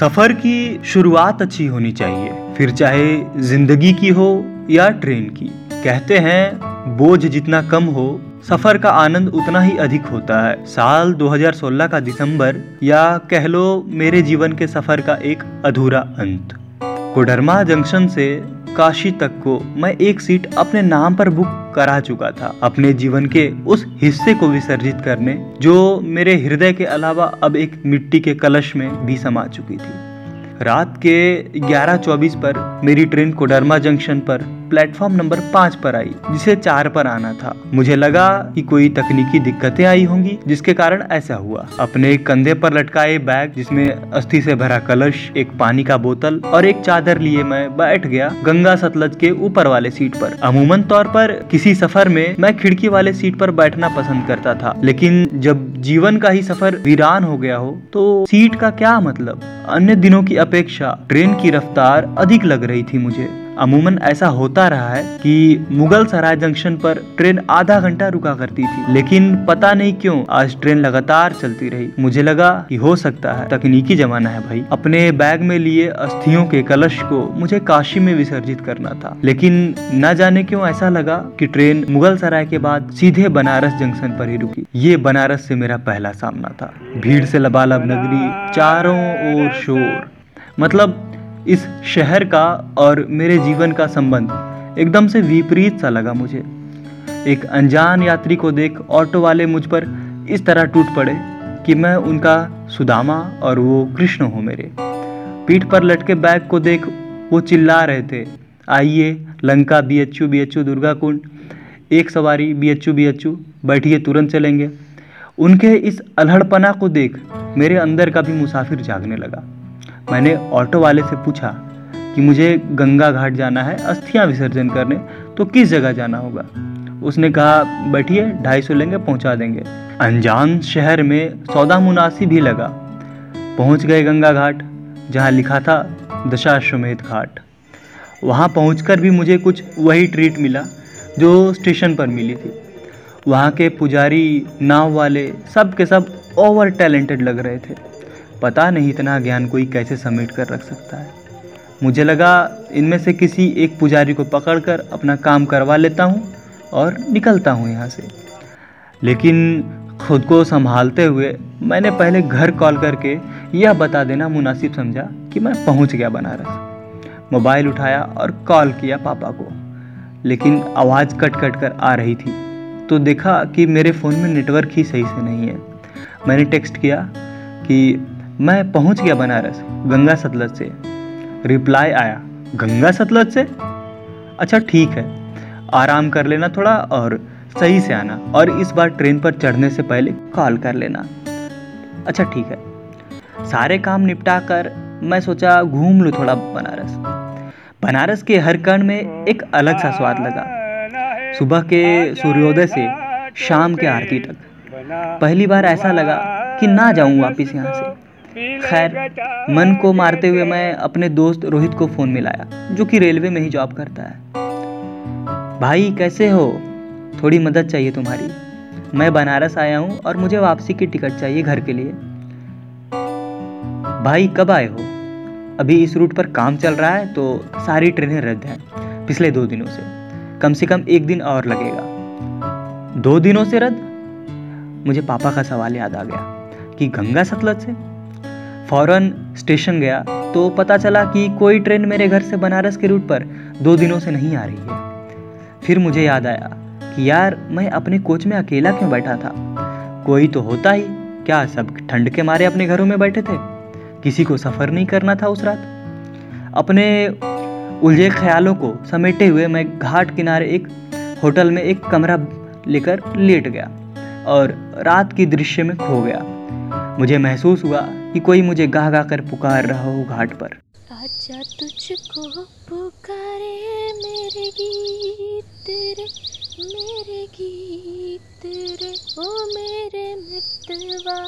सफ़र की शुरुआत अच्छी होनी चाहिए। फिर चाहे ज़िंदगी की हो या ट्रेन की। कहते हैं, बोझ जितना कम हो, सफ़र का आनंद उतना ही अधिक होता है। साल 2016 का दिसंबर या कह लो मेरे जीवन के सफ़र का एक अधूरा अंत। कोडरमा जंक्शन से काशी तक को मैं एक सीट अपने नाम पर बुक करा चुका था। अपने जीवन के उस हिस्से को विसर्जित करने, जो मेरे हृदय के अलावा अब एक मिट्टी के कलश में भी समा चुकी थी। रात के 11:24 पर मेरी ट्रेन कोडरमा जंक्शन पर प्लेटफॉर्म नंबर पाँच पर आई, जिसे चार पर आना था। मुझे लगा कि कोई तकनीकी दिक्कतें आई होंगी, जिसके कारण ऐसा हुआ। अपने कंधे पर लटकाए बैग, जिसमें अस्थि से भरा कलश, एक पानी का बोतल और एक चादर लिए मैं बैठ गया गंगा सतलज के ऊपर वाले सीट पर। अमूमन तौर पर किसी सफ़र में मैं खिड़की वाले सीट पर बैठना पसंद करता था, लेकिन जब जीवन का ही सफ़र वीरान हो गया हो तो सीट का क्या मतलब? अन्य दिनों की अपेक्षा ट्रेन की रफ्तार अधिक लग रही थी मुझे। अमूमन ऐसा होता रहा है कि मुगल सराय जंक्शन पर ट्रेन आधा घंटा रुका करती थी। लेकिन पता नहीं क्यों, आज ट्रेन लगातार चलती रही। मुझे लगा कि हो सकता है, तकनीकी जमाना है भाई। अपने बैग में लिए अस्थियों के कलश को मुझे काशी में विसर्जित करना था। लेकिन न जाने क्यों ऐसा लगा कि ट्रेन मुगल सराय के बाद सीधे बनारस जंक्शन पर ही रुकी। ये बनारस से मेरा पहला सामना था। भीड़ से लबालब नगरी, चारों ओर शोर। मतलब इस शहर का और मेरे जीवन का संबंध एकदम से विपरीत सा लगा मुझे। एक अनजान यात्री को देख ऑटो वाले मुझ पर इस तरह टूट पड़े कि मैं उनका सुदामा और वो कृष्ण हो मेरे। पीठ पर लटके बैग को देख वो चिल्ला रहे थे, आइए, Lanka B H U B H U Durga Kund. एक सवारी B H U B H U बैठिए, तुरंत चलेंगे। उनके इस अल्हड़पना को देख मेरे अंदर का भी मुसाफिर जागने लगा। मैंने ऑटो वाले से पूछा कि मुझे गंगा घाट जाना है, अस्थियाँ विसर्जन करने तो किस जगह जाना होगा? उसने कहा, बैठिए, ढाई सौ लेंगे, पहुँचा देंगे। अनजान शहर में सौदा मुनासी भी लगा। पहुँच गए गंगा घाट, जहाँ लिखा था, दशाश्वमेध घाट। वहाँ पहुंचकर भी मुझे कुछ वही ट्रीट मिला, जो स्टेशन पर मिली थी। वहाँ के पुजारी, नाव वाले, सब के सब ओवर टैलेंटेड लग रहे थे। पता नहीं इतना ज्ञान कोई कैसे समेट कर रख सकता है। मुझे लगा, इनमें से किसी एक पुजारी को पकड़कर अपना काम करवा लेता हूँ और निकलता हूँ यहाँ से। लेकिन खुद को संभालते हुए मैंने पहले घर कॉल करके यह बता देना मुनासिब समझा कि मैं पहुँच गया बनारस। मोबाइल उठाया और कॉल किया पापा को। लेकिन आवाज़ कट कट कर आ रही थी तो देखा कि मेरे फ़ोन में नेटवर्क ही सही से नहीं है। मैंने टेक्स्ट किया कि मैं पहुँच गया बनारस, गंगा सतलज से। रिप्लाई आया, गंगा सतलज से? अच्छा ठीक है। आराम कर लेना थोड़ा और सही से आना, और इस बार ट्रेन पर चढ़ने से पहले कॉल कर लेना। अच्छा ठीक है। सारे काम निपटा कर मैं सोचा घूम लूँ थोड़ा बनारस। बनारस के हर कण में एक अलग सा स्वाद लगा। सुबह के सूर्योदय से शाम के आरती तक। पहली बार ऐसा लगा कि ना जाऊँ वापस यहाँ से। खैर मन को मारते हुए मैं अपने दोस्त रोहित को फ़ोन मिलाया जो कि रेलवे में ही जॉब करता है। भाई कैसे हो? थोड़ी मदद चाहिए तुम्हारी। मैं बनारस आया हूँ और मुझे वापसी की टिकट चाहिए घर के लिए। भाई कब आए हो? अभी इस रूट पर काम चल रहा है तो सारी ट्रेनें रद्द हैं पिछले दो दिनों से। कम से कम एक दिन और लगेगा। दो दिनों से रद्द? मुझे पापा का सवाल याद आ गया कि गंगा सतलज से? फ़ौरन स्टेशन गया तो पता चला कि कोई ट्रेन मेरे घर से बनारस के रूट पर दो दिनों से नहीं आ रही है। फिर मुझे याद आया कि यार, मैं अपने कोच में अकेला क्यों बैठा था? कोई तो होता ही। क्या सब ठंड के मारे अपने घरों में बैठे थे? किसी को सफ़र नहीं करना था उस रात। अपने उलझे ख्यालों को समेटे हुए मैं घाट किनारे एक होटल में एक कमरा लेकर लेट गया और रात की दृश्य में खो गया। मुझे महसूस हुआ कि कोई मुझे गा गा कर पुकार रहा हो घाट पर। आजा तुझको पुकारे मेरे गीत रे, मेरे गीत रे, ओ मेरे मितवा।